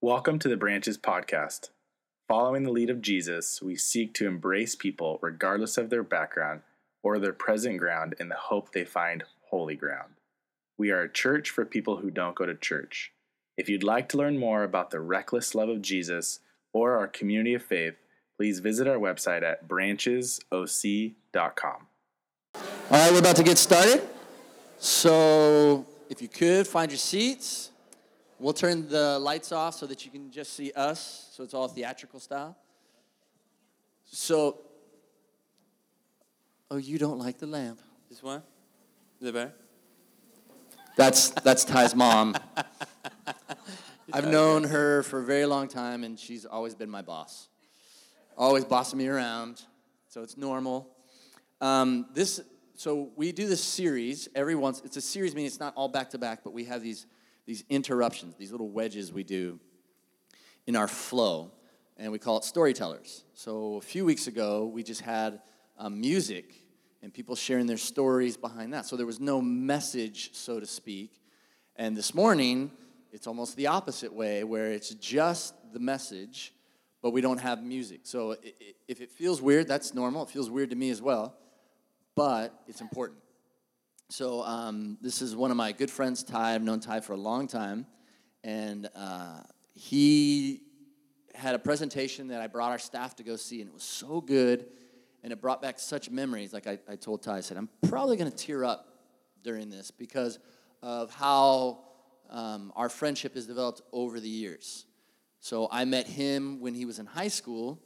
Welcome to the Branches Podcast. Following the lead of Jesus, we seek to embrace people regardless of their background or their present ground in the hope they find holy ground. We are a church for people who don't go to church. If you'd like to learn more about the reckless love of Jesus or our community of faith, please visit our website at branchesoc.com. All right, we're about to get started. So, if you could find your seats, we'll turn the lights off so that you can just see us. So it's all theatrical style. So, oh, you don't like the lamp? This one? Is it better? That's that's Ty's mom. I've known her for a very long time, and she's always been my boss. Always bossing me around, so it's normal. Um, this so we do this series every once. It's a series, meaning it's not all back to back, but we have these these interruptions, these little wedges we do in our flow, and we call it storytellers. So a few weeks ago, we just had um, music and people sharing their stories behind that. So there was no message, so to speak. And this morning, it's almost the opposite way, where it's just the message, but we don't have music. So if it feels weird, that's normal. It feels weird to me as well but it's important. So um, this is one of my good friends, Ty. I've known Ty for a long time, and uh, he had a presentation that I brought our staff to go see, and it was so good, and it brought back such memories. Like I, I told Ty, I said, I'm probably going to tear up during this because of how um, our friendship has developed over the years. So I met him when he was in high school,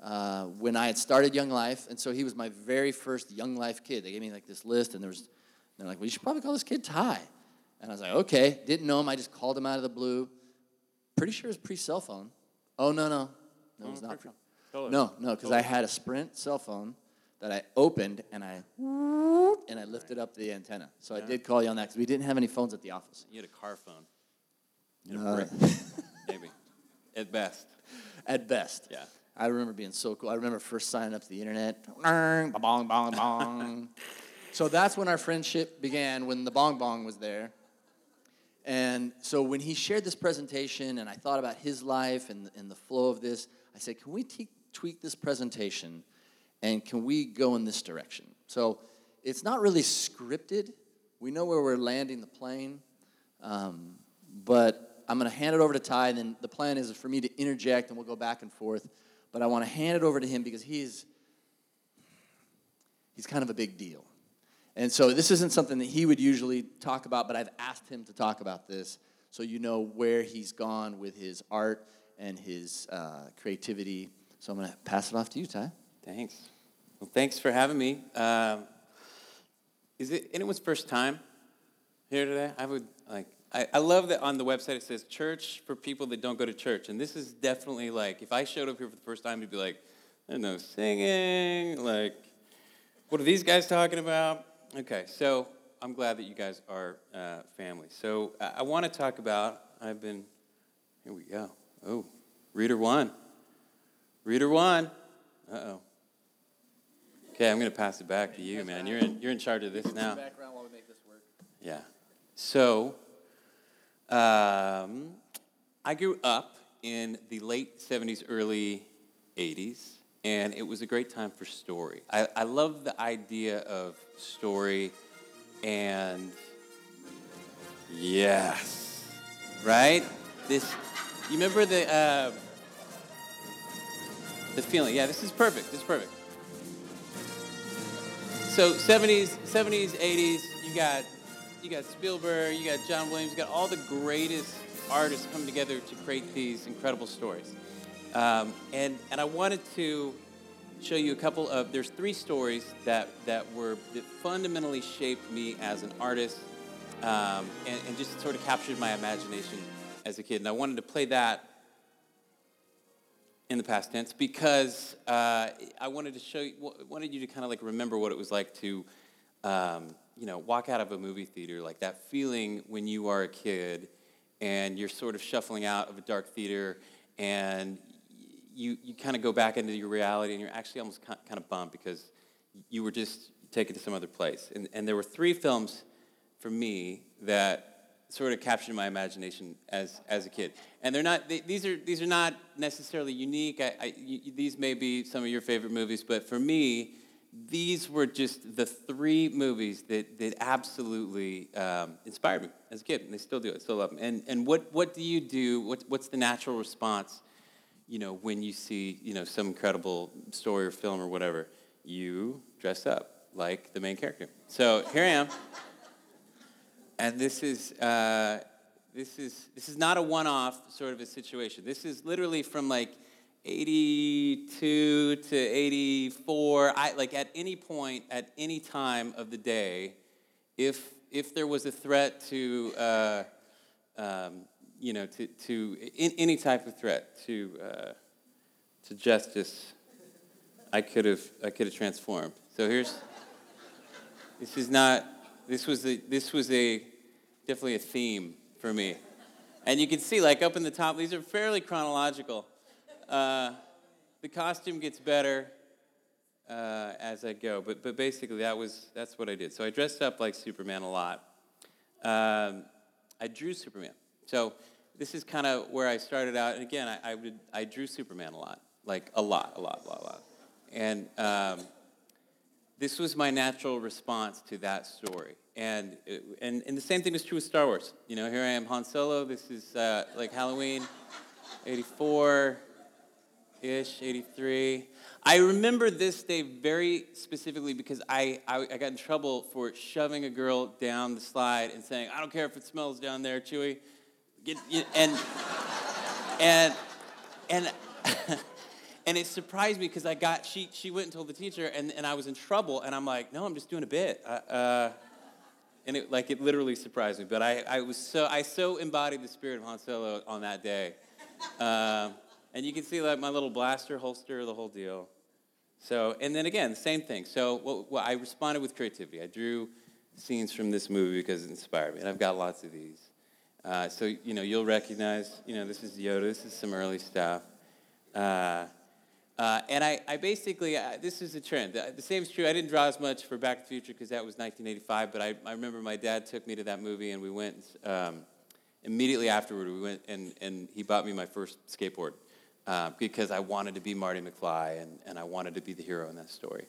uh, when I had started Young Life, and so he was my very first Young Life kid. They gave me like this list, and there was, they're like, well, you should probably call this kid Ty. And I was like, okay. Didn't know him. I just called him out of the blue. Pretty sure it was pre-cell phone. Oh no no, no, it was oh, not pre. No no, because I had a Sprint cell phone that I opened and I and I lifted up the antenna. So I did call you on that because we didn't have any phones at the office. You had a car phone. You had a uh, brick, maybe, at best. At best. Yeah. I remember being so cool. I remember first signing up to the internet. Bong, bong, bong. so that's when our friendship began, when the bong bong was there. And so when he shared this presentation and I thought about his life and, and the flow of this, I said, can we te- tweak this presentation and can we go in this direction? So it's not really scripted. We know where we're landing the plane, um, but I'm going to hand it over to Ty, and then the plan is for me to interject and we'll go back and forth but I want to hand it over to him because he's he's kind of a big deal. And so this isn't something that he would usually talk about, but I've asked him to talk about this so you know where he's gone with his art and his uh, creativity. So I'm going to pass it off to you, Ty. Thanks. Well, thanks for having me. Um, is it anyone's first time here today? I would like I, I love that on the website it says church for people that don't go to church. And this is definitely like, if I showed up here for the first time, you'd be like, there's no singing. Like, what are these guys talking about? Okay, so I'm glad that you guys are uh, family. So I, I want to talk about, I've been, here we go. Oh, reader one. Reader one. Uh oh. Okay, I'm going to pass it back to you, man. You're in, you're in charge of this now. Yeah. So, um, I grew up in the late 70s, early 80s, and it was a great time for story. I, I love the idea of story and yes, right? This, you remember the, uh, the feeling? Yeah, this is perfect. This is perfect. So 70s, 70s, 80s, you got you got Spielberg, you got John Williams, you got all the greatest artists coming together to create these incredible stories. Um, and, and I wanted to show you a couple of, there's three stories that, that were, that fundamentally shaped me as an artist um, and, and just sort of captured my imagination as a kid. And I wanted to play that in the past tense because uh, I wanted to show you, wanted you to kind of like remember what it was like to um, you know, walk out of a movie theater, like that feeling when you are a kid and you're sort of shuffling out of a dark theater and you, you kind of go back into your reality and you're actually almost kind of bummed because you were just taken to some other place. And, and there were three films for me that sort of captured my imagination as as a kid. And they're not they, these are these are not necessarily unique. I, I, you, these may be some of your favorite movies, but for me, these were just the three movies that that absolutely um, inspired me as a kid, and they still do. I still love them. And and what what do you do? What, what's the natural response? You know, when you see you know some incredible story or film or whatever, you dress up like the main character. So here I am and this is uh, this is this is not a one-off sort of a situation. This is literally from like 82 to 84. I like at any point at any time of the day, if if there was a threat to uh, um, you know to to in, any type of threat to uh, to justice, I could have I could have transformed. So here's this is not this was a, this was a definitely a theme for me. And you can see, like up in the top, these are fairly chronological. Uh, the costume gets better uh, as I go, but but basically that was that's what I did. So I dressed up like Superman a lot. Um, I drew Superman. So this is kind of where I started out. And again, I, I, would I drew Superman a lot, like a lot, a lot, a lot, a lot. And um, this was my natural response to that story. And, and, and the same thing is true with Star Wars. You know, here I am, Han Solo. This is uh, like Halloween, 84 ish, 83. I remember this day very specifically because I, I, I, got in trouble for shoving a girl down the slide and saying, I don't care if it smells down there, And, and, and, and it surprised me because I got, she, she went and told the teacher and, and I was in trouble and I'm like, no, I'm just doing a bit. Uh, uh, and it like it literally surprised me. But I, I was so I so embodied the spirit of Han Solo on that day, um, and you can see like my little blaster holster, the whole deal. So and then again, same thing. So well, well, I responded with creativity. I drew scenes from this movie because it inspired me, and I've got lots of these. Uh, so you know you'll recognize you know this is Yoda. This is some early stuff. Uh, uh, and I, I basically, uh, this is a trend. The, the, same is true. I didn't draw as much for Back to the Future because that was 1985, but I, I remember my dad took me to that movie and we went um, immediately afterward. We went and, and he bought me my first skateboard uh, because I wanted to be Marty McFly and, and I wanted to be the hero in that story.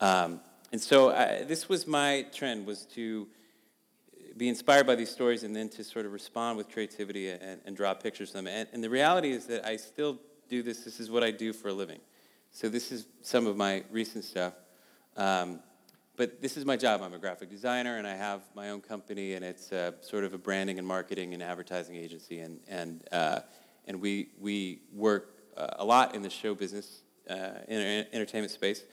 Um, and so I, this was my trend was to be inspired by these stories and then to sort of respond with creativity and, and draw pictures of them. And, and the reality is that I still do this. This is what I do for a living. So this is some of my recent stuff. Um, but this is my job. I'm a graphic designer, and I have my own company, and it's uh, sort of a branding and marketing and advertising agency, and and uh, and we we work uh, a lot in the show business, uh, in entertainment space.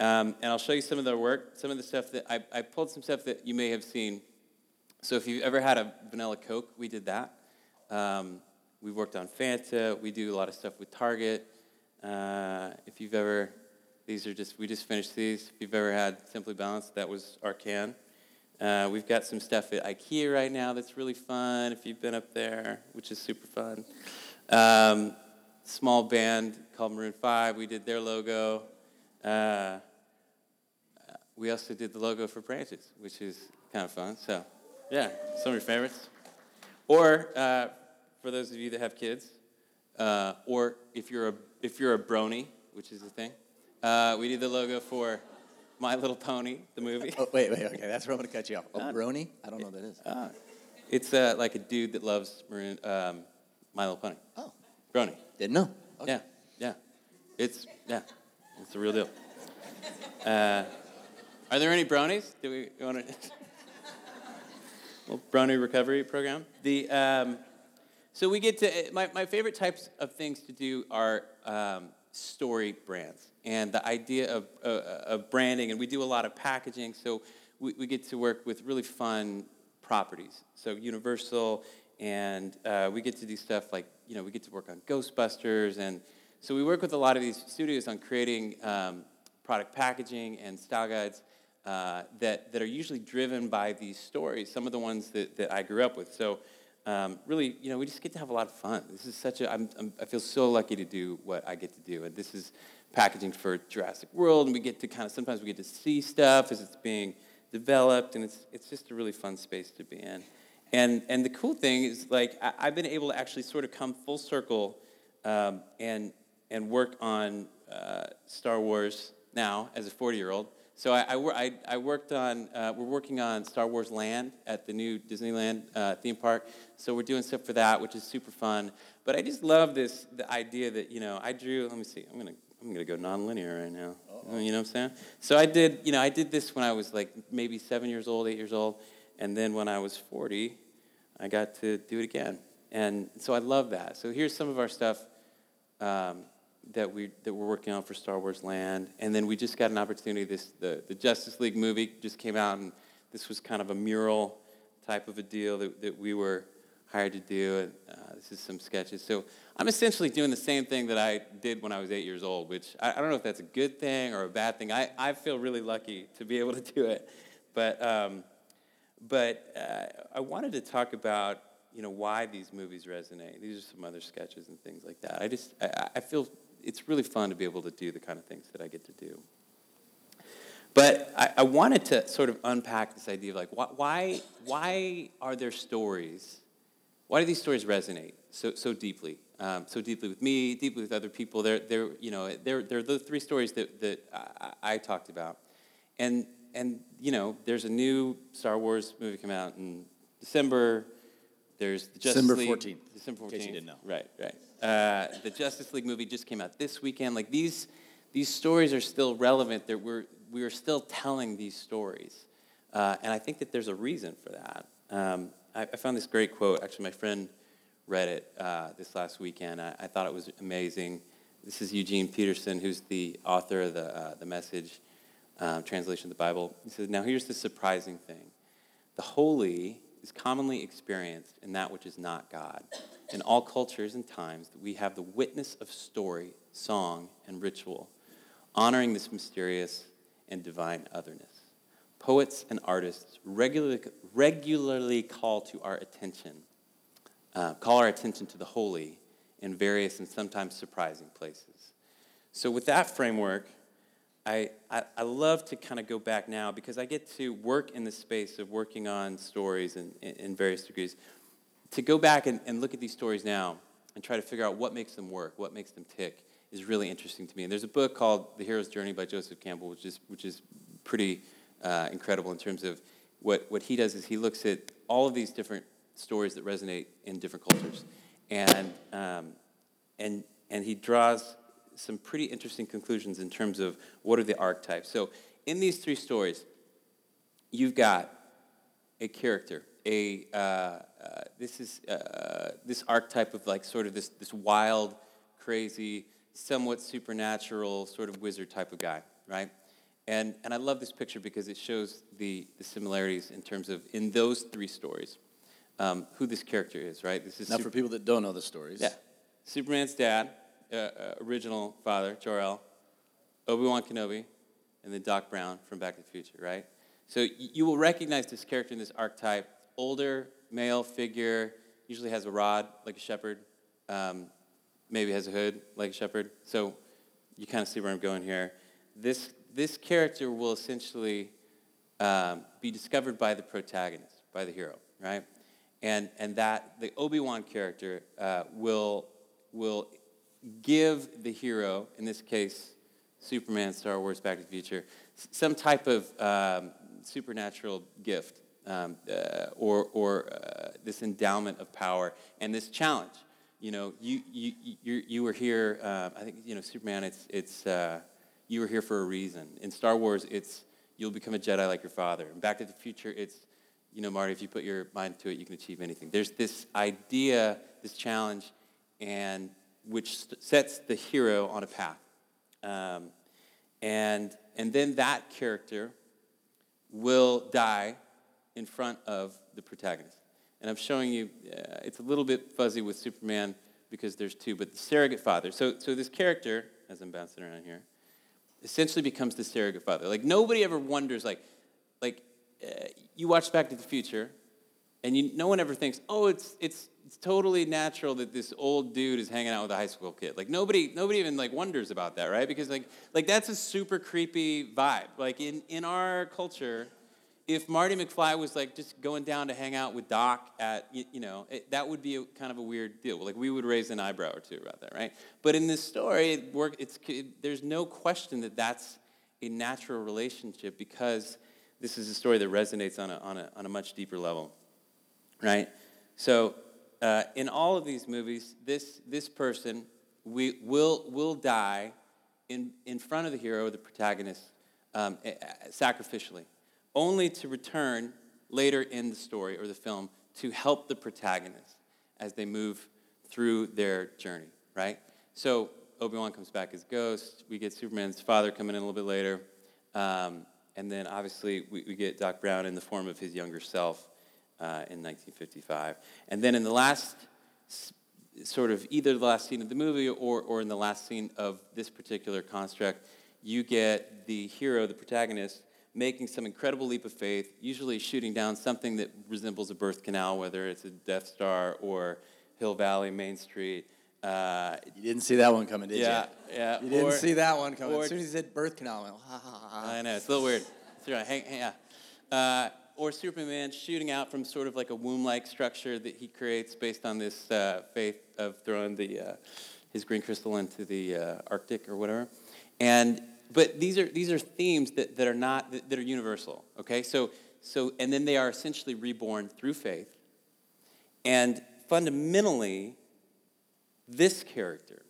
Um, and I'll show you some of the work, some of the stuff that I, I pulled some stuff that you may have seen. So if you've ever had a vanilla Coke, we did that. Um, We've worked on Fanta. We do a lot of stuff with Target. Uh, if you've ever, these are just, we just finished these. If you've ever had Simply Balanced, that was our can. Uh, we've got some stuff at IKEA right now that's really fun if you've been up there, which is super fun. Um, small band called Maroon 5, we did their logo. Uh, we also did the logo for Branches, which is kind of fun. So, yeah, some of your favorites. Or uh, for those of you that have kids, uh, or if you're a if you're a brony, which is a thing. Uh, we did the logo for My Little Pony, the movie. Oh, wait, wait, okay, that's where I'm going to cut you off. A uh, brony? I don't know what that is. Uh, it's uh, like a dude that loves maroon, um, My Little Pony. Oh, brony. Didn't know. Okay. Yeah, yeah. It's yeah, it's a real deal. Uh, are there any bronies? Do we want to? well, brony recovery program. The um, so we get to, my, my favorite types of things to do are um, story brands and the idea of, uh, of branding. And we do a lot of packaging. So we, we get to work with really fun properties. So Universal, and uh, we get to do stuff like, you know, we get to work on Ghostbusters. And so we work with a lot of these studios on creating um, product packaging and style guides. Uh, that, that are usually driven by these stories, some of the ones that, that I grew up with. So um, really, you know, we just get to have a lot of fun. This is such a, I'm, I'm, I feel so lucky to do what I get to do. And this is packaging for Jurassic World, and we get to kind of, sometimes we get to see stuff as it's being developed, and it's, it's just a really fun space to be in. And, and the cool thing is, like, I, I've been able to actually sort of come full circle um, and, and work on uh, Star Wars now as a 40 year old. So I, I, I, I worked on, uh, we're working on Star Wars Land at the new Disneyland uh, theme park. So we're doing stuff for that, which is super fun. But I just love this, the idea that, you know, I drew, let me see, I'm going to I'm gonna go nonlinear right now. Uh-oh. You know what I'm saying? So I did, you know, I did this when I was like maybe seven years old, eight years old. And then when I was 40, I got to do it again. And so I love that. So here's some of our stuff. Um, that we that we're working on for Star Wars Land, and then we just got an opportunity. This the the Justice League movie just came out, and this was kind of a mural type of a deal that, that we were hired to do. And uh, this is some sketches. So I'm essentially doing the same thing that I did when I was eight years old, which I, I don't know if that's a good thing or a bad thing. I, I feel really lucky to be able to do it, but um, but uh, I wanted to talk about you know why these movies resonate. These are some other sketches and things like that. I just I, I feel it's really fun to be able to do the kind of things that I get to do. But I, I wanted to sort of unpack this idea of like, why, why are there stories? Why do these stories resonate so, so deeply? Um, so deeply with me, deeply with other people. They're, they're, you know, they're, they're the three stories that, that I, I talked about. And, and, you know, there's a new Star Wars movie come out in December. There's the Justice December League. 14th. December 14th. In case you didn't know. Right, right. Uh, the Justice League movie just came out this weekend. Like these, these stories are still relevant. That we're we are still telling these stories, uh, and I think that there's a reason for that. Um, I, I, found this great quote. Actually, my friend read it uh, this last weekend. I, I, thought it was amazing. This is Eugene Peterson, who's the author of the uh, the Message um, translation of the Bible. He says, "Now here's the surprising thing: the holy is commonly experienced in that which is not God." in all cultures and times we have the witness of story, song, and ritual, honoring this mysterious and divine otherness. Poets and artists regularly, regularly call to our attention, uh, call our attention to the holy in various and sometimes surprising places. So, with that framework, I, I, I love to kind of go back now because I get to work in the space of working on stories in, in, in various degrees to go back and, and look at these stories now and try to figure out what makes them work, what makes them tick, is really interesting to me. And there's a book called The Hero's Journey by Joseph Campbell, which is, which is pretty uh, incredible in terms of what, what he does is he looks at all of these different stories that resonate in different cultures. And, um, and, and he draws some pretty interesting conclusions in terms of what are the archetypes. So in these three stories, you've got a character, a, uh, uh, this is uh, this archetype of like sort of this this wild, crazy, somewhat supernatural sort of wizard type of guy, right? And and I love this picture because it shows the the similarities in terms of in those three stories, um, who this character is, right? This is now super- for people that don't know the stories. Yeah, Superman's dad, uh, uh original father Jor-El, Obi Wan Kenobi, and then Doc Brown from Back to the Future, right? So you will recognize this character in this archetype, older, male figure, usually has a rod like a shepherd, um, maybe has a hood like a shepherd. So you kind of see where I'm going here. This, this character will essentially um, be discovered by the protagonist, by the hero, right? And, and that the Obi-Wan character uh, will, will give the hero, in this case, Superman, Star Wars, Back to the Future, some type of um, supernatural gift um, uh, or, or uh, this endowment of power and this challenge. You know, you, you, you, you were here, uh, I think, you know, Superman, it's, it's uh, you were here for a reason. In Star Wars, it's you'll become a Jedi like your father. In Back to the Future, it's, you know, Marty, if you put your mind to it, you can achieve anything. There's this idea, this challenge, and which sets the hero on a path. Um, and, and then that character will die in front of the protagonist. And I'm showing you, uh, it's a little bit fuzzy with Superman because there's two, but the surrogate father. So, so this character, as I'm bouncing around here, essentially becomes the surrogate father. Like nobody ever wonders, like, like uh, you watch Back to the Future, and you, no one ever thinks, oh, it's, it's, it's totally natural that this old dude is hanging out with a high school kid. Like nobody, nobody even like wonders about that, right? Because like, like that's a super creepy vibe. Like in, in our culture, if Marty McFly was like just going down to hang out with Doc at, you, you know, it, that would be a, kind of a weird deal. Like we would raise an eyebrow or two about that, right? But in this story, it work, it's, it, there's no question that that's a natural relationship because this is a story that resonates on a, on a, on a much deeper level, right? So uh, in all of these movies, this, this person we, will, will die in, in front of the hero, the protagonist, um, sacrificially only to return later in the story or the film to help the protagonist as they move through their journey, right? So Obi-Wan comes back as Ghost. We get Superman's father coming in a little bit later. Um, and then obviously we, we, get Doc Brown in the form of his younger self uh, in 1955. And then in the last sort of either the last scene of the movie or, or in the last scene of this particular construct, you get the hero, the protagonist, making some incredible leap of faith, usually shooting down something that resembles a birth canal, whether it's a Death Star or Hill Valley, Main Street. Uh, you didn't see that one coming, did yeah, you? Yeah, yeah. You didn't or, see that one coming. Or, as soon as he said birth canal, I went, ha, ha, ha. I know, it's a little weird. It's right. Hang, hang, yeah. Uh, or Superman shooting out from sort of like a womb-like structure that he creates based on this uh, faith of throwing the, uh, his green crystal into the uh, Arctic or whatever. And but these are these are themes that, that are not that, that are universal okay? So so and then they are essentially reborn through faith. And fundamentally this character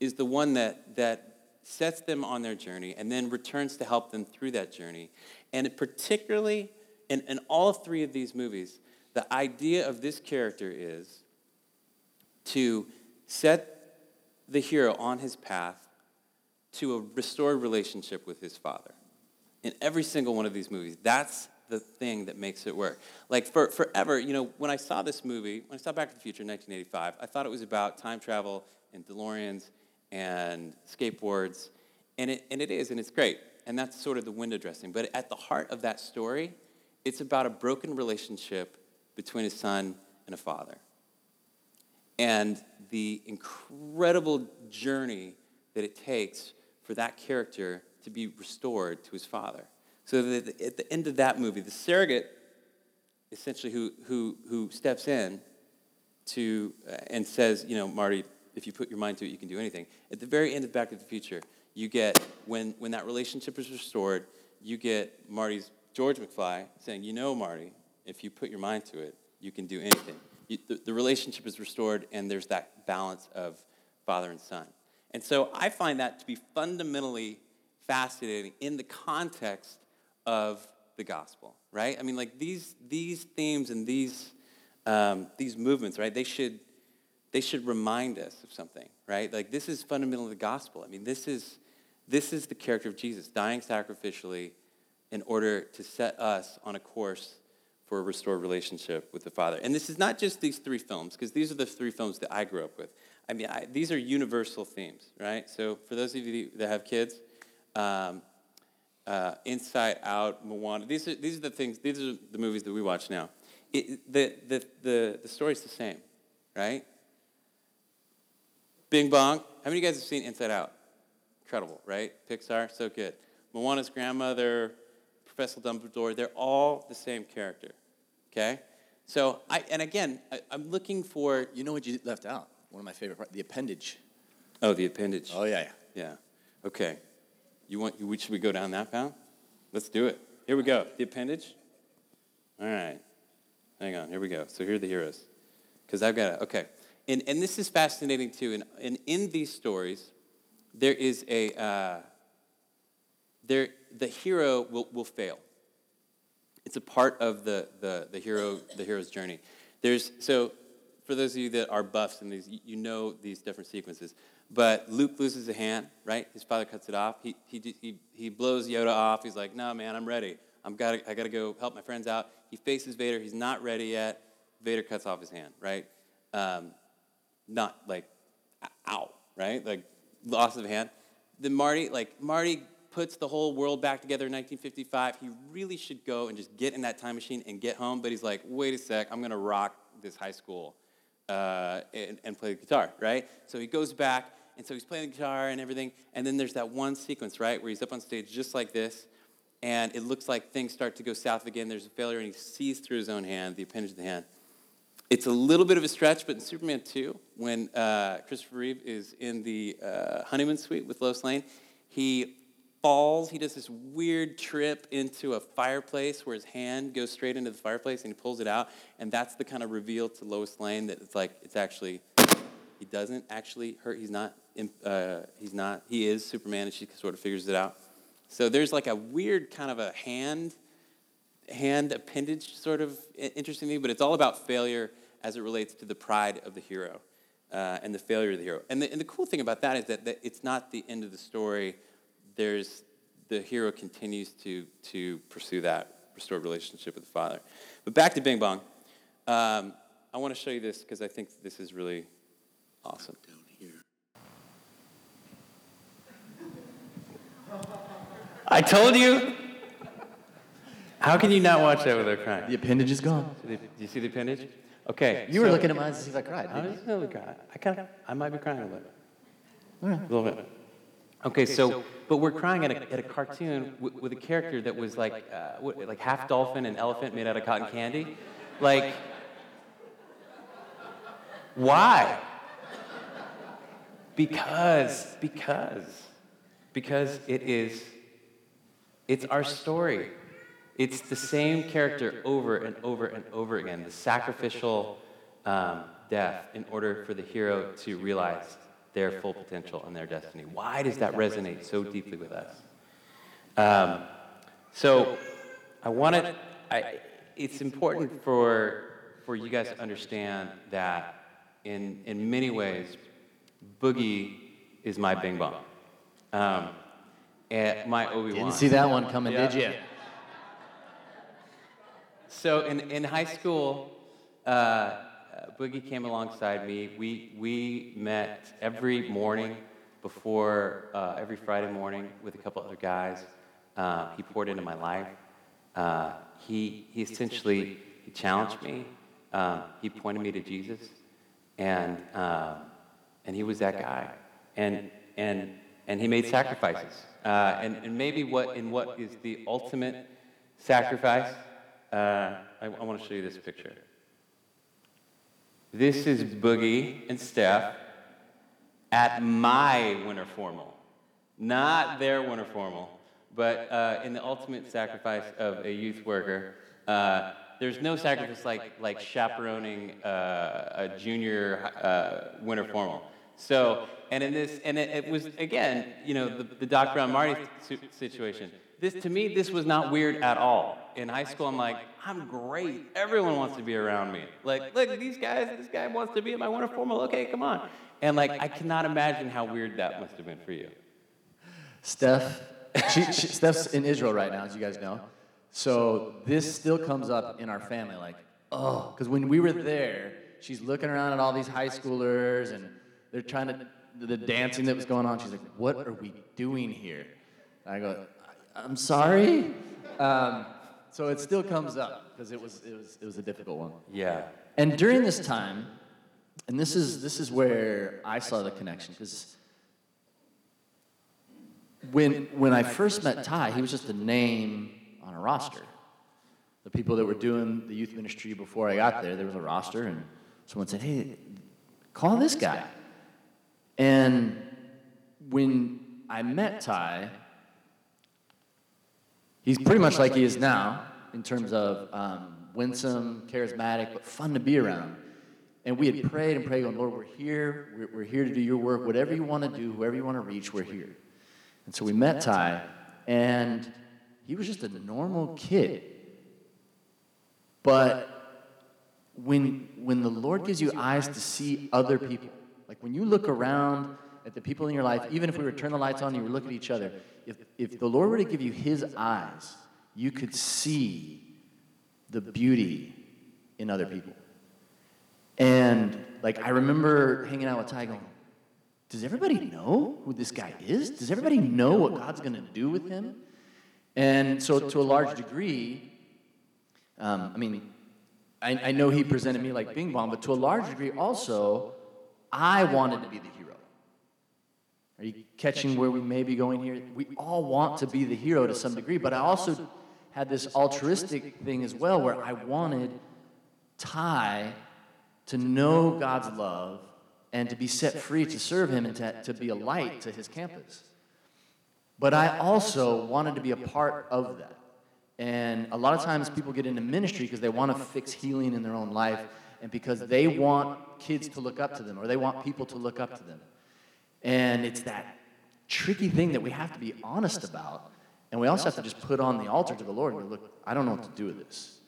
is the one that that sets them on their journey and then returns to help them through that journey. And particularly in, in all three of these movies the idea of this character is to set the hero on his path to a restored relationship with his father. In every single one of these movies, that's the thing that makes it work. Like for forever, you know, when I saw this movie, when I saw Back to the Future in 1985, I thought it was about time travel and DeLoreans and skateboards, and it and it is, and it's great, and that's sort of the window dressing. But at the heart of that story, it's about a broken relationship between a son and a father, and the incredible journey that it takes for that character to be restored to his father. So that at the end of that movie, the surrogate, essentially, who, who, who steps in to uh, and says, you know, Marty, if you put your mind to it, you can do anything. At the very end of Back to the Future, you get when when that relationship is restored, you get Marty's George McFly saying, you know, Marty, if you put your mind to it, you can do anything. You, the, the relationship is restored, and there's that balance of father and son. And so I find that to be fundamentally fascinating in the context of the gospel, right? I mean, like these, these themes and these, um, these movements, right? They should, they should remind us of something, right? Like this is fundamentally the gospel. I mean, this is, this is the character of Jesus dying sacrificially in order to set us on a course for a restored relationship with the Father. And this is not just these three films, because these are the three films that I grew up with. I mean, I, these are universal themes, right? So for those of you that have kids, um, uh, Inside Out, Moana, these are, these are the things, these are the movies that we watch now. It, the, the, the, the story's the same, right? Bing Bong. How many of you guys have seen Inside Out? Incredible, right? Pixar, so good. Moana's grandmother, Professor Dumbledore, they're all the same character, okay? So, I, and again, I, I'm looking for. You know what you left out? one of my favorite parts, the appendage. Oh, the appendage. Oh yeah, yeah. Yeah. Okay. You want? You, should we go down that path? Let's do it. Here we go. The appendage. All right. Hang on. Here we go. So here are the heroes. Because I've got it. Okay. And, and this is fascinating too. And, and in these stories, there is a, uh, there, the hero will, will fail. It's a part of the, the, the, hero, the hero's journey. There's, so for those of you that are buffs in these, you know these different sequences. But Luke loses a hand, right? His father cuts it off. He, he, he, he blows Yoda off. He's like, no, man, I'm ready. I'm gotta, I got to go help my friends out. He faces Vader. He's not ready yet. Vader cuts off his hand, right? Um, not like, ow, right? Like, loss of hand. Then Marty, like, Marty puts the whole world back together in 1955. He really should go and just get in that time machine and get home. But he's like, wait a sec, I'm going to rock this high school uh, and, and, play the guitar, right? So he goes back, and so he's playing the guitar and everything, and then there's that one sequence, right, where he's up on stage just like this, and it looks like things start to go south again. There's a failure, and he sees through his own hand, the appendage of the hand. It's a little bit of a stretch, but in Superman 2, when uh, Christopher Reeve is in the uh, honeymoon suite with Lois Lane, he falls. He does this weird trip into a fireplace where his hand goes straight into the fireplace and he pulls it out. And that's the kind of reveal to Lois Lane that it's like, it's actually, he doesn't actually hurt. He's not, uh, he's not, he is Superman, and she sort of figures it out. So there's like a weird kind of a hand hand appendage sort of interesting thing, but it's all about failure as it relates to the pride of the hero uh, and the failure of the hero. And the, and the cool thing about that is that, that it's not the end of the story. There's the hero continues to to pursue that restored relationship with the father. But back to Bing Bong. Um, I want to show you this because I think this is really awesome. Down here. I told you. How can you not watch that without crying? The appendage is gone. Do you see the appendage? Okay. You were looking at mine to see if I cried. I was really crying. I kind of, I might be crying a little bit. All right. A little bit. Okay, so, but we're crying at a, at a cartoon with, a character that was like, uh, what, like half dolphin and elephant made out of cotton candy. Like, why? Because, because, because it is, it's our story. It's the same character over and over and over again, the sacrificial um, death in order for the hero to realize their full potential and their destiny. Why does that resonate so deeply with us? Um, so I wanted, I, it's important for, for you guys to understand that in, in many ways, Boogie is my Bing Bong. Um, and my Obi-Wan. Didn't see that one coming, Yeah. did you? So in, in high school, uh, Boogie came alongside me. We, we met every morning before, uh, every Friday morning with a couple other guys. Uh, he poured into my life. Uh, he, he essentially he challenged me. Um, he pointed me to Jesus. And, um, and he was that guy. And, and, and he made sacrifices. Uh, and, and maybe what, in what is the ultimate sacrifice, uh, I, I want to show you this picture. This is Boogie and Steph at my winter formal, not their winter formal, but uh, in the ultimate sacrifice of a youth worker. Uh, there's no sacrifice like, like chaperoning uh, a junior uh, winter formal. So, and in this, and it, it was again, you know, the, the Doc Brown Marty situation. This to me, this was not weird at all. In high school, I'm like, I'm great. Everyone wants to be around me. Like, look, these guys, this guy wants to be at my winter formal. Okay, come on. And like, I cannot imagine how weird that must have been for you. Steph, she, she, Steph's in Israel right now, as you guys know. So this still comes up in our family, like, oh, because when we were there, she's looking around at all these high schoolers and they're trying to, the dancing that was going on. She's like, what are we doing here? I go, "I- I'm sorry. Um, so it still comes up because it was, it, was, it was a difficult one. Yeah. And during this time, and this is this is where I saw the connection because when when I first met Ty, he was just a name on a roster. The people that were doing the youth ministry before I got there, there was a roster, and someone said, "Hey, call this guy." And when I met Ty, he's pretty much like he is now in terms of um, winsome, charismatic, but fun to be around. And we had prayed and prayed, going, Lord, we're here. We're, we're here to do your work. Whatever you want to do, whoever you want to reach, we're here. And so we met Ty, and he was just a normal kid. But when, when the Lord gives you eyes to see other people, like when you look around at the people in your life, even if we were to turn the lights on and you were looking at each other, if, if the Lord were to give you his eyes, you could see the beauty in other people. And like I remember hanging out with Ty going, does everybody know who this guy is? Does everybody know what God's going to do with him? And so, to a large degree, um, I mean, I, I know he presented me like Bing Bong, but to a large degree also, I wanted to be the hero. Are you catching where we may be going here? We all want to be the hero to some degree, but I also had this altruistic thing as well where I wanted Ty to know God's love and to be set free to serve Him and to, to be a light to his campus. But I also wanted to be a part of that. And a lot of times people get into ministry because they want to fix healing in their own life and because they want kids to look up to them or they want people to look up to them. And it's that tricky thing that we have to be honest about. And we also have to just put on the altar to the Lord and go, look, I don't know what to do with this.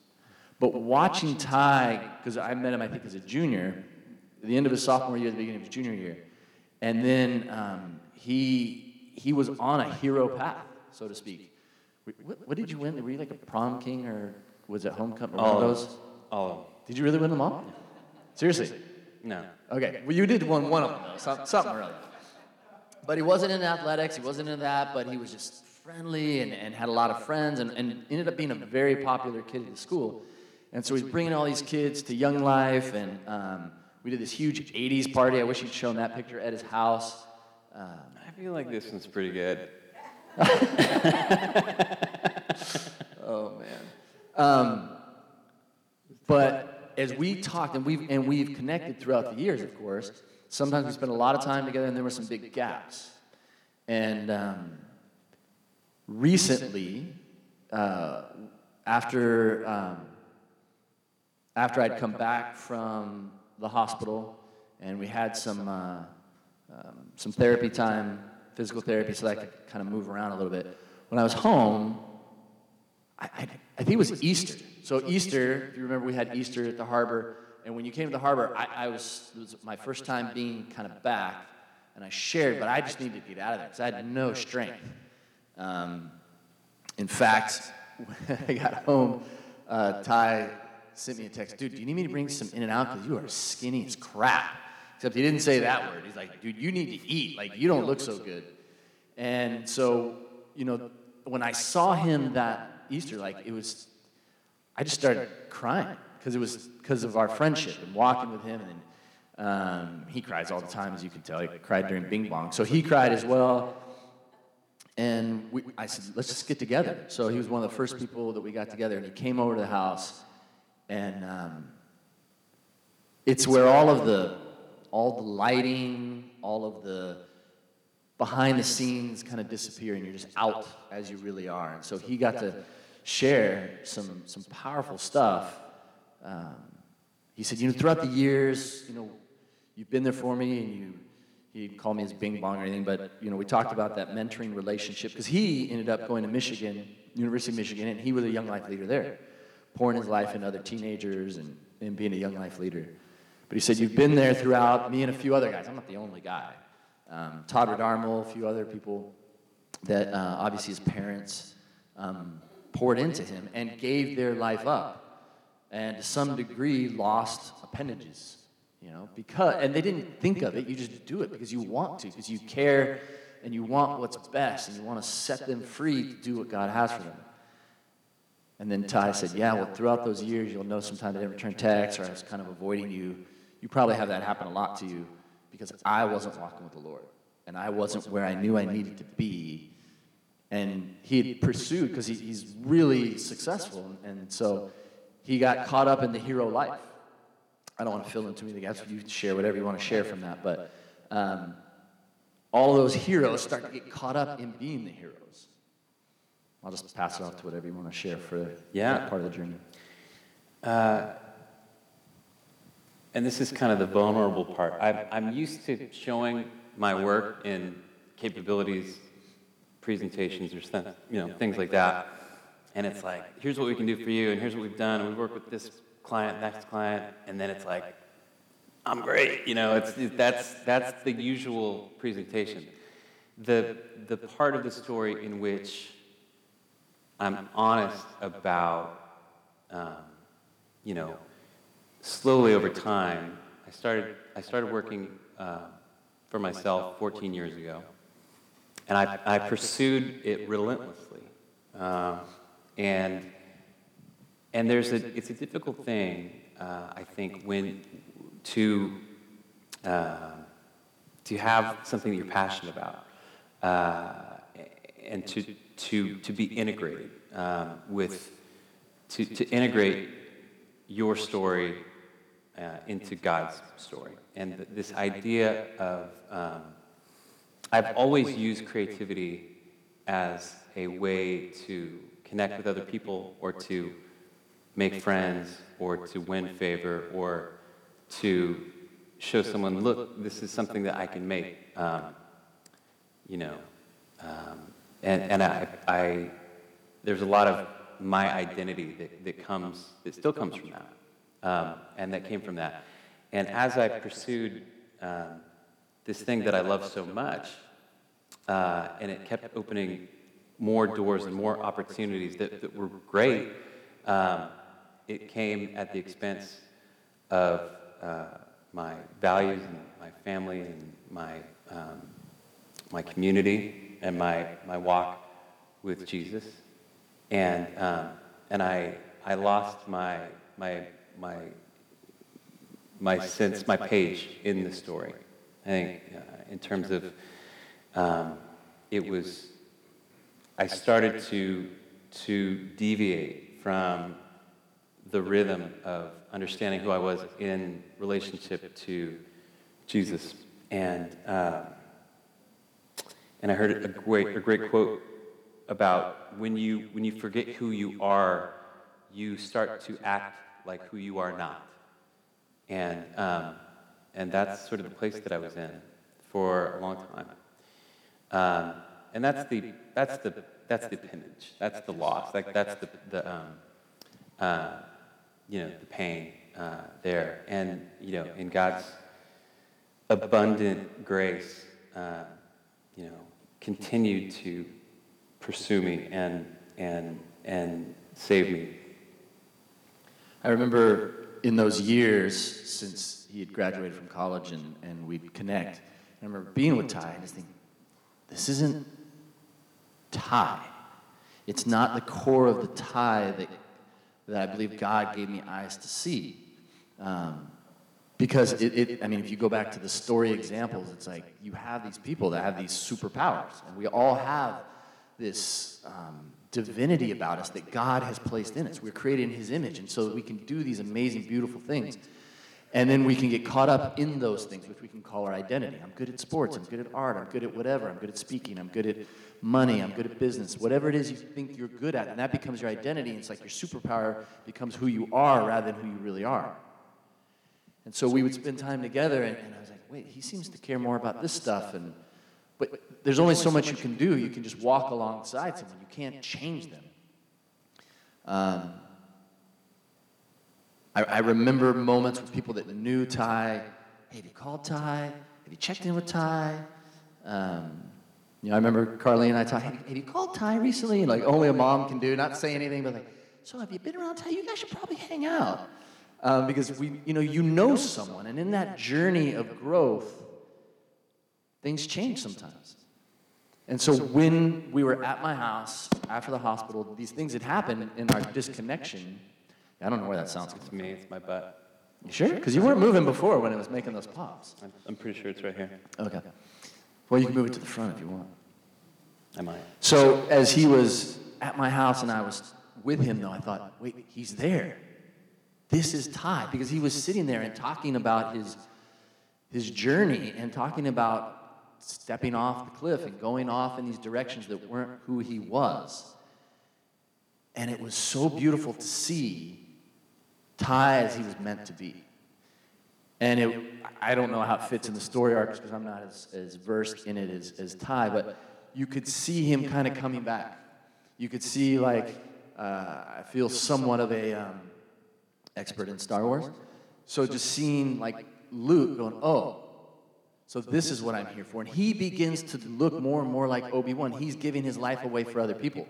But watching Ty, because I met him, I think, as a junior, at the end of his sophomore year, the beginning of his junior year. And then um, he, he was on a hero path, so to speak. What, what, did you win? Were you like a prom king or was it homecoming? All of those? All Did you really win them all? Seriously? No. Okay. Well, you did win one of them, though. Some, something or other. But he wasn't in athletics. He wasn't in that. But he was just friendly and, and had a lot of friends and, and ended up being a very popular kid at the school. And so he's bringing all these kids to Young Life. And um, we did this huge 80s party. I wish he'd shown that picture at his house. Um, I feel like this one's pretty good. oh man. Um, but as we talked and we've and we've connected throughout the years, of course, sometimes we spent a lot of time together, and there were some big gaps. And um, recently, uh, after um, after I'd come back from the hospital, and we had some uh, um, some therapy time, physical therapy, so that I could kind of move around a little bit. When I was home, I, I, I think it was Easter. So Easter, if you remember, we had Easter at the harbor, and when you came to the harbor, I, I was it was my first time being kind of back, and I shared, but I just needed to get out of there because I had no strength. Um, in fact, when I got home, uh, Ty sent me a text, dude, do you need me to bring some In-N-Out? because you are skinny as crap. Except he didn't say that word. He's like, dude, you need to eat. Like, you don't look so good. And so, you know, when I saw him that Easter, like, it was, I just started crying because it was because of our friendship and walking with him. And um, he cries all the time, as you can tell. He cried during Bing Bong. So he cried as well. And we, I said, let's just get together. So he was one of the first people that we got together, and he came over to the house. And um, it's where all of the all the lighting, all of the behind the scenes kind of disappear and you're just out as you really are. And so he got to share some, some powerful stuff. Um, he said, you know, throughout the years, you know, you've been there for me and you, he called me his bing bong or anything, but, you know, we talked about that mentoring relationship because he ended up going to Michigan, University of Michigan, and he was a young life leader there, pouring his life into other teenagers and, and being a young life leader. But he said, You've been there throughout, me and a few other guys. I'm not the only guy. Um, Todd Redarmo, a few other people that uh, obviously his parents um, poured into him and gave their life up. And to some degree, lost appendages. You know, because, and they didn't think of it, you just do it because you want to, because you care and you want what's best and you want to set them free to do what God has for them. And then Ty said, Yeah, well, throughout those years, you'll know sometimes I didn't return texts or I was kind of avoiding you you probably have that happen a lot to you because I wasn't walking with the Lord and I wasn't where I knew I needed to be. And he had pursued because he, he's really successful. And so he got caught up in the hero life. I don't want to fill in too many gaps. You share whatever you want to share from that. But um, all of those heroes start to get caught up in being the heroes. I'll just pass it off to whatever you want to share for yeah. that part of the journey. Uh, and this is kind of the vulnerable part. I'm, I'm used to showing my work in capabilities, presentations, or you know, things like that. And it's like, here's what we can do for you, and here's what we've done. And we work with this client, next client, and then it's like, I'm great. You know, it's, that's, that's the usual presentation. The, the part of the story in which I'm honest about, um, you know, slowly over time, I started, I started working uh, for myself 14 years ago. And I, I pursued it relentlessly. Uh, and, and there's a, it's a difficult thing, uh, I think, when to, uh, to have something that you're passionate about, uh, and to, to, to be integrated um, with, to, to integrate your story uh, into God's story. And th- this idea of, um, I've always used creativity as a way to connect with other people or to make friends or to win favor or to show someone, look, this is something that I can make. Um, you know, um, and, and I, I, there's a lot of my identity that, that comes, that still comes from that. Um, and that came from that. And as I pursued um, this thing that I love so much, uh, and it kept opening more doors and more opportunities that, that were great, um, it came at the expense of uh, my values and my family and my, um, my community and my, my walk with Jesus. And, um, and I, I lost my, my, my, my sense, my page in the story. I think uh, in terms of, um, it was, I started to, to deviate from the rhythm of understanding who I was in relationship to Jesus. And, uh, and I heard a great, a great quote about when you, when you forget who you are, you start to act like who you are not. And, um, and that's sort of the place that I was in for a long time. Um, and that's the, that's the, that's the appendage. That's the loss. Like that's the, the um, uh, you know, the pain uh, there. And, you know, in God's abundant grace, uh, you know, continued to pursue me and, and, and save me. I remember in those years since he had graduated from college and, and we'd connect, I remember being with Ty and just thinking, this isn't Ty. It's not the core of the Ty that, that I believe God gave me eyes to see. Um, because it, it, I mean, if you go back to the story examples, it's like you have these people that have these superpowers, and we all have this um, divinity about us that God has placed in us. We're created in His image, and so we can do these amazing, beautiful things. And then we can get caught up in those things, which we can call our identity. I'm good at sports, I'm good at art, I'm good at whatever, I'm good at speaking, I'm good at money, I'm good at business, whatever it is you think you're good at, and that becomes your identity. It's like your superpower becomes who you are rather than who you really are. And so we would spend time together, and, and I was like, wait, he seems to care more about this stuff. And, but there's only so much you can do. You can just walk alongside someone, you can't change them. Um, I, I remember moments with people that knew Ty. Hey, have you called Ty? Have you checked in with Ty? Um, you know, I remember Carly and I talking, hey, have you called Ty recently? Like only a mom can do, not say anything, but like, so have you been around Ty? You guys should probably hang out. Um, because we, you know, you know someone, and in that journey of growth, things change sometimes. And so when we were at my house after the hospital, these things had happened in our disconnection. I don't know where that sounds. It's me, it's my butt. You sure? Because you weren't moving before when it was making those pops. I'm, I'm pretty sure it's right here. Okay. Well, you can move it to the front if you want. I might. So as he was at my house and I was with him, though, I thought, wait, he's there. This is Ty because he was sitting there and talking about his his journey and talking about stepping off the cliff and going off in these directions that weren't who he was. And it was so beautiful to see Ty as he was meant to be. And it, I don't know how it fits in the story arc because I'm not as, as versed in it as, as Ty, but you could see him kind of coming back. You could see, like, uh, I feel somewhat of a um, expert in Star Wars. So just seeing, like, Luke going, oh, so this is what I'm here for. And he begins to look more and more like Obi Wan. He's giving his life away for other people.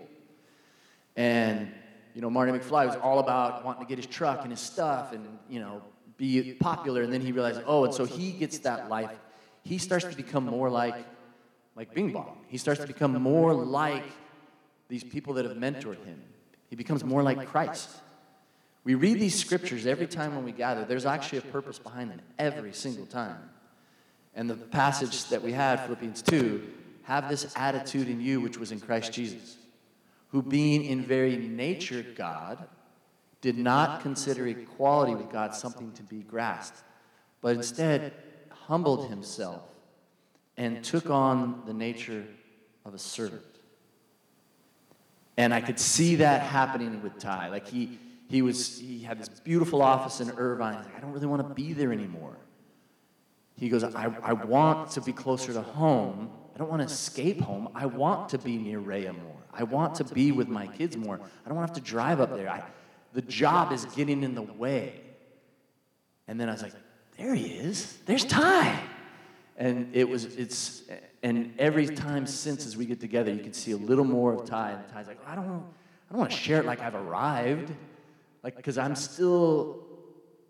And, you know, Marty McFly was all about wanting to get his truck and his stuff and, you know, be popular. And then he realizes, oh, and so he gets that life. He starts to become more like, like Bing Bong. He starts to become more like these people that have mentored him. He becomes more like Christ. We read these scriptures every time when we gather. There's actually a purpose behind them every single time. And the passage that we had, Philippians 2, have this attitude in you which was in Christ Jesus, who being in very nature God, did not consider equality with God something to be grasped, but instead humbled himself and took on the nature of a servant. And I could see that happening with Ty. Like he, he was, he had this beautiful office in Irvine. I don't really want to be there anymore. He goes, I, I want to be closer to home. I don't want to escape home. I want to be near Rhea more. I want to be with my kids more. I don't want to have to drive up there. I, the job is getting in the way. And then I was like, there he is. There's Ty. And it was, it's, and every time since as we get together, you can see a little more of Ty. And Ty's like, I don't, I don't want to share it like I've arrived. Like, because I'm still,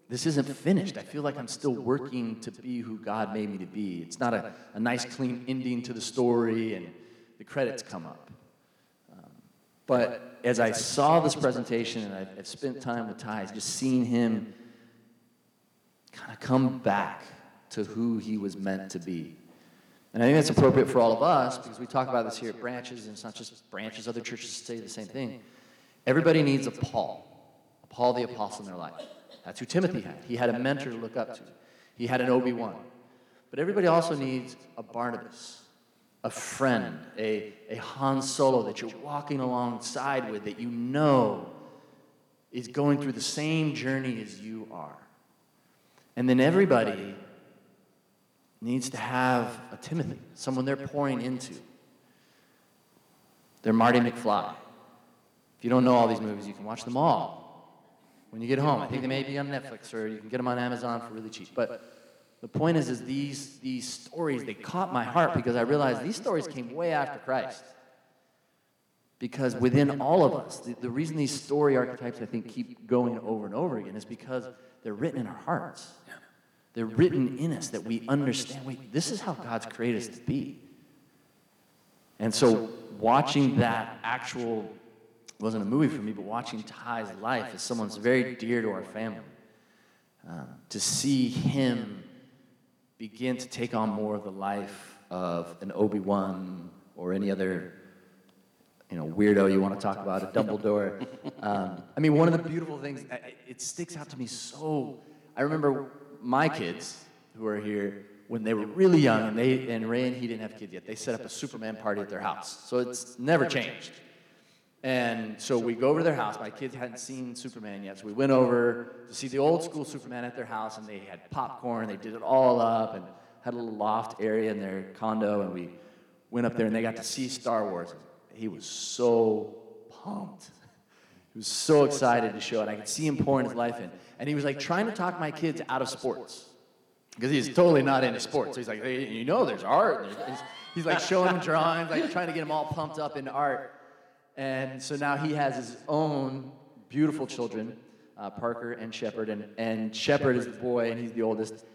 this isn't finished. I feel like I'm still working to be who God made me to be. It's not a, a nice, clean ending to the story and the credits come up. But as I saw this presentation and I've, I've spent time with Ty, just seeing him kind of come back to who he was meant to be. And I think that's appropriate for all of us because we talk about this here at Branches, and it's not just Branches, other churches say the same thing. Everybody needs a Paul, a Paul the Apostle in their life. That's who Timothy had. He had a mentor to look up to, he had an Obi Wan. But everybody also needs a Barnabas, a friend, a, a Han Solo that you're walking alongside with that you know is going through the same journey as you are. And then everybody needs to have a Timothy, someone they're pouring into. They're Marty McFly. If you don't know all these movies, you can watch them all when you get home. I think they may be on Netflix or you can get them on Amazon for really cheap. But the point is, is these, these stories, they caught my heart because I realized these stories came way after Christ. Because within all of us, the, the reason these story archetypes, I think, keep going over and over again is because they're written in our hearts. They're written in us that we understand wait, this is how God's created us to be. And so, watching that actual wasn't a movie for me, but watching Ty's life as someone's very dear to our family, uh, to see him begin to take on more of the life of an Obi Wan or any other you know, weirdo you want to talk about, a Dumbledore. Um, I mean, one of the beautiful things, it sticks out to me so. I remember my kids who are here when they were really young, and they and Ray and he didn't have kids yet. They set up a Superman party at their house, so it's never changed. And so we go over to their house. My kids hadn't seen Superman yet, so we went over to see the old school Superman at their house, and they had popcorn. They did it all up and had a little loft area in their condo, and we went up there and they got to see Star Wars. He was so pumped. He was so excited to show it. I could see him pouring his life in. And he was like trying to talk my kids out of sports because he's totally not into sports. So he's like, hey, you know, there's art. He's like showing them drawings, like trying to get them all pumped up into art. And so now he has his own beautiful children, uh, Parker and Shepard. And, and Shepard is the boy, and he's the oldest.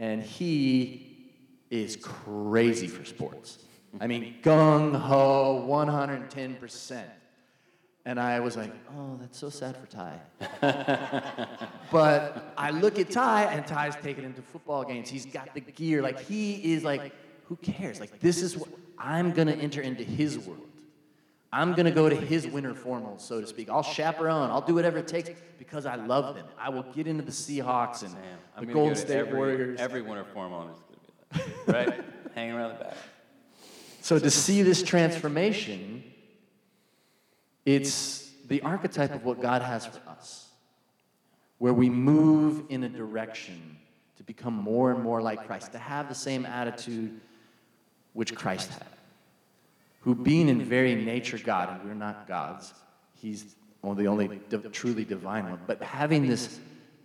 And he is crazy for sports. I mean, gung ho, 110%. And I was like, oh, that's so sad for Ty. but I look at Ty, and Ty's taken him to football games. He's got the gear. Like, he is like, who cares? Like, this is what I'm going to enter into his world. I'm going to go to his winter formals, so to speak. I'll chaperone. I'll do whatever it takes because I love them. I will get into the Seahawks and the Golden State every, Warriors. Every winter formal is going to be like, right? Hanging around the back. So to see this transformation, it's the archetype of what God has for us, where we move in a direction to become more and more like Christ, to have the same attitude which Christ had, who being in very nature God, and we're not gods, he's the only truly divine one, but having this,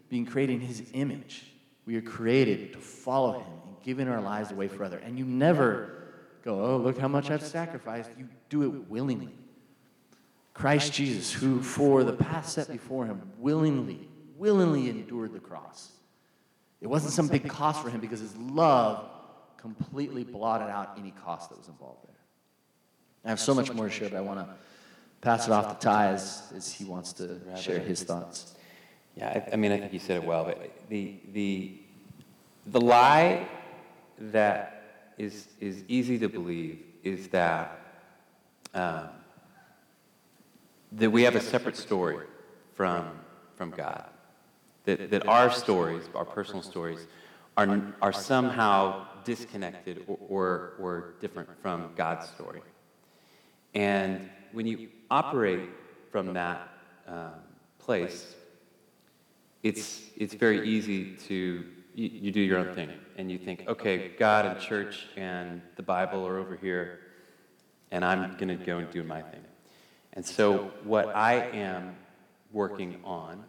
being created in his image, we are created to follow him and giving our lives away for other. And you never go, oh, look how much I've sacrificed. You do it willingly. Christ Jesus, who for the path set before him willingly, willingly endured the cross. It wasn't some big cost for him because his love completely blotted out any cost that was involved there. I have so much more to share, but I want to pass it off to Ty as, as he wants to share his thoughts. Yeah, I, I mean, I think you said it well, but the, the, the lie that is, is easy to believe is that, um, that we have a separate story from, from God. That, that our stories, our personal stories, are, are somehow disconnected or, or, or different from God's story. And when you operate from that um, place, it's, it's very easy to, you, you do your own thing. And you think, okay, God and church and the Bible are over here, and I'm going to go and do my thing. And so, what I am working on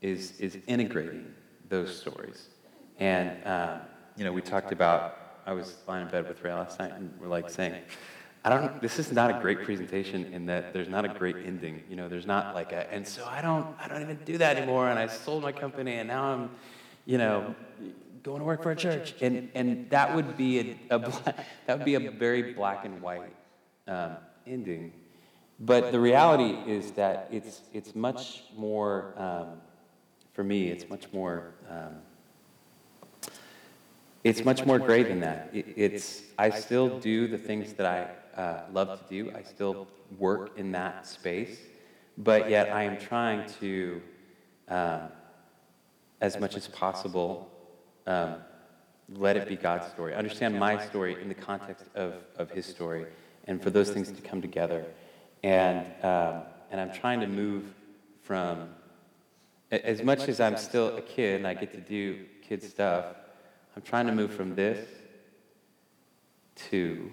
is, is integrating those stories. And, um, you know, we talked about, I was lying in bed with Ray last night, and we're like saying, I don't. This is not a great presentation in that there's not a great ending. You know, there's not like a. And so I don't. I don't even do that anymore. And I sold my company, and now I'm, you know, going to work for a church. And and that would be a, a that would be a very black and white um, ending. But the reality is that it's it's much more. Um, for me, it's much more. Um, it's much more gray than that. It, it's I still do the things that I uh, love to do. I still work in that space, but yet I am trying to, um, as much as possible, um, let it be God's story. Understand my story in the context of, of His story, and for those things to come together. And, um, and I'm trying to move from, as much as I'm still a kid and I get to do kid stuff, I'm trying to move from this to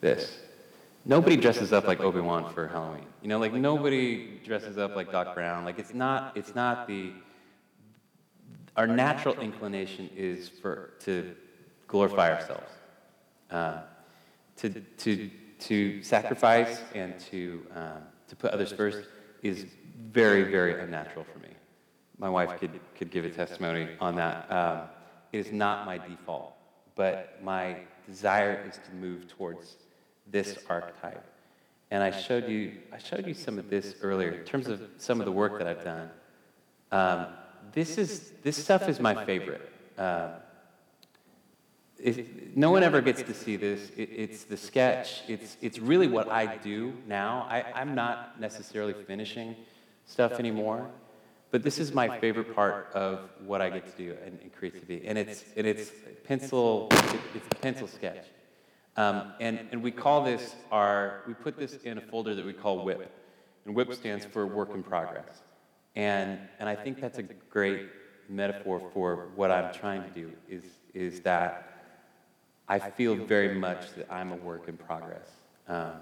this. Nobody dresses up like Obi Wan for Halloween. You know, like nobody dresses up like Doc Brown. Like it's not. It's not the. Our natural inclination is for to glorify ourselves, uh, to to to sacrifice and to um, to put others first is very very unnatural for me. My wife could could give a testimony on that. Um, it is not my default, but my desire is to move towards this archetype. And I showed you, I showed you some of this earlier in terms of some of the work that I've done. Um, this is this stuff is my favorite. Um, if, no one ever gets to see this. It, it's the sketch. It's it's really what I do now. I, I'm not necessarily finishing stuff anymore, but this is my favorite part of what I get to do in, in creativity. And it's and it's pencil. It's a pencil sketch. Um, and, and we call this our, we put this in a folder that we call WIP. And WIP stands for work in progress. And, and I think that's a great metaphor for what I'm trying to do is, is that I feel very much that I'm a work in progress, um,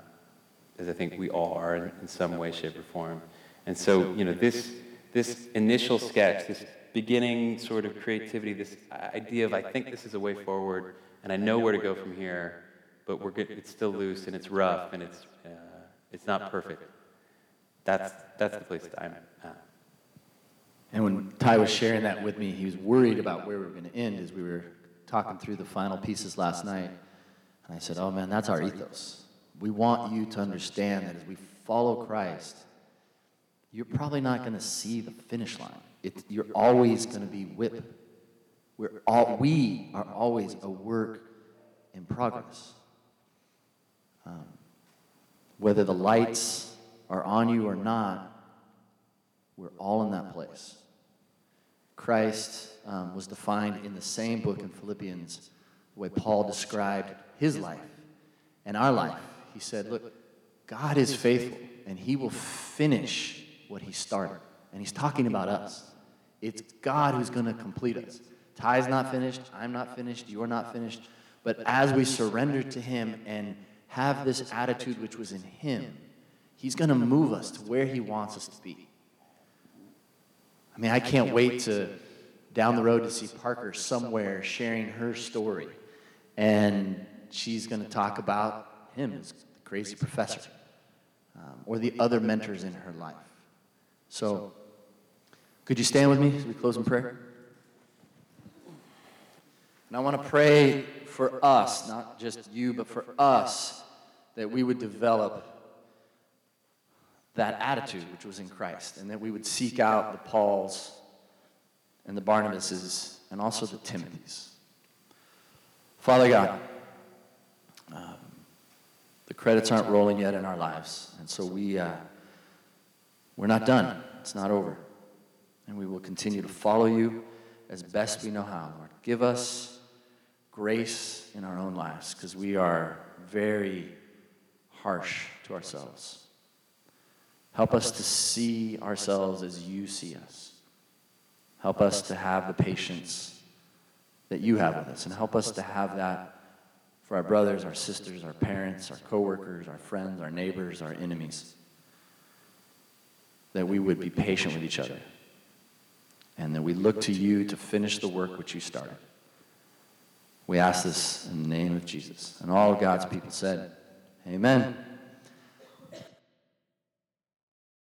as I think we all are in, in some way, shape, or form. And so, you know, this, this initial sketch, this beginning sort of creativity, this idea of I think this is a way forward, and I know where to go from here, but we're it's still loose and it's rough and it's, uh, it's not perfect. That's, that's the place that I'm at. And when Ty was sharing that with me, he was worried about where we were going to end as we were talking through the final pieces last night. And I said, Oh man, that's our ethos. We want you to understand that as we follow Christ, you're probably not going to see the finish line. It, you're always going to be WIP. We're all, we are always a work in progress. Um, whether the lights are on you or not, we're all in that place. Christ um, was defined in the same book in Philippians, the way Paul described his life and our life. He said, Look, God is faithful, and he will finish what he started. And he's talking about us. It's God who's going to complete us. Ty's not finished, I'm not finished, you're not finished. But as we surrender to him and have this attitude which was in him, he's going to move us to where he wants us to be. I mean, I can't wait to down the road to see Parker somewhere sharing her story. And she's going to talk about him as the crazy professor um, or the other mentors in her life. So, could you stand with me as we close in prayer? And I want to pray for us, not just you, but for us, that we would develop that attitude which was in Christ, and that we would seek out the Pauls and the Barnabases and also the Timothys. Father God, um, the credits aren't rolling yet in our lives, and so we, uh, we're not done. It's not over. And we will continue to follow you as best we know how, Lord. Give us grace in our own lives because we are very harsh to ourselves. Help us to see ourselves as you see us. Help us to have the patience that you have with us, and help us to have that for our brothers, our sisters, our parents, our coworkers, our friends, our neighbors, our enemies. That we would be patient with each other, and that we look to you to finish the work which you started. We ask this in the name of Jesus. And all God's people said, Amen.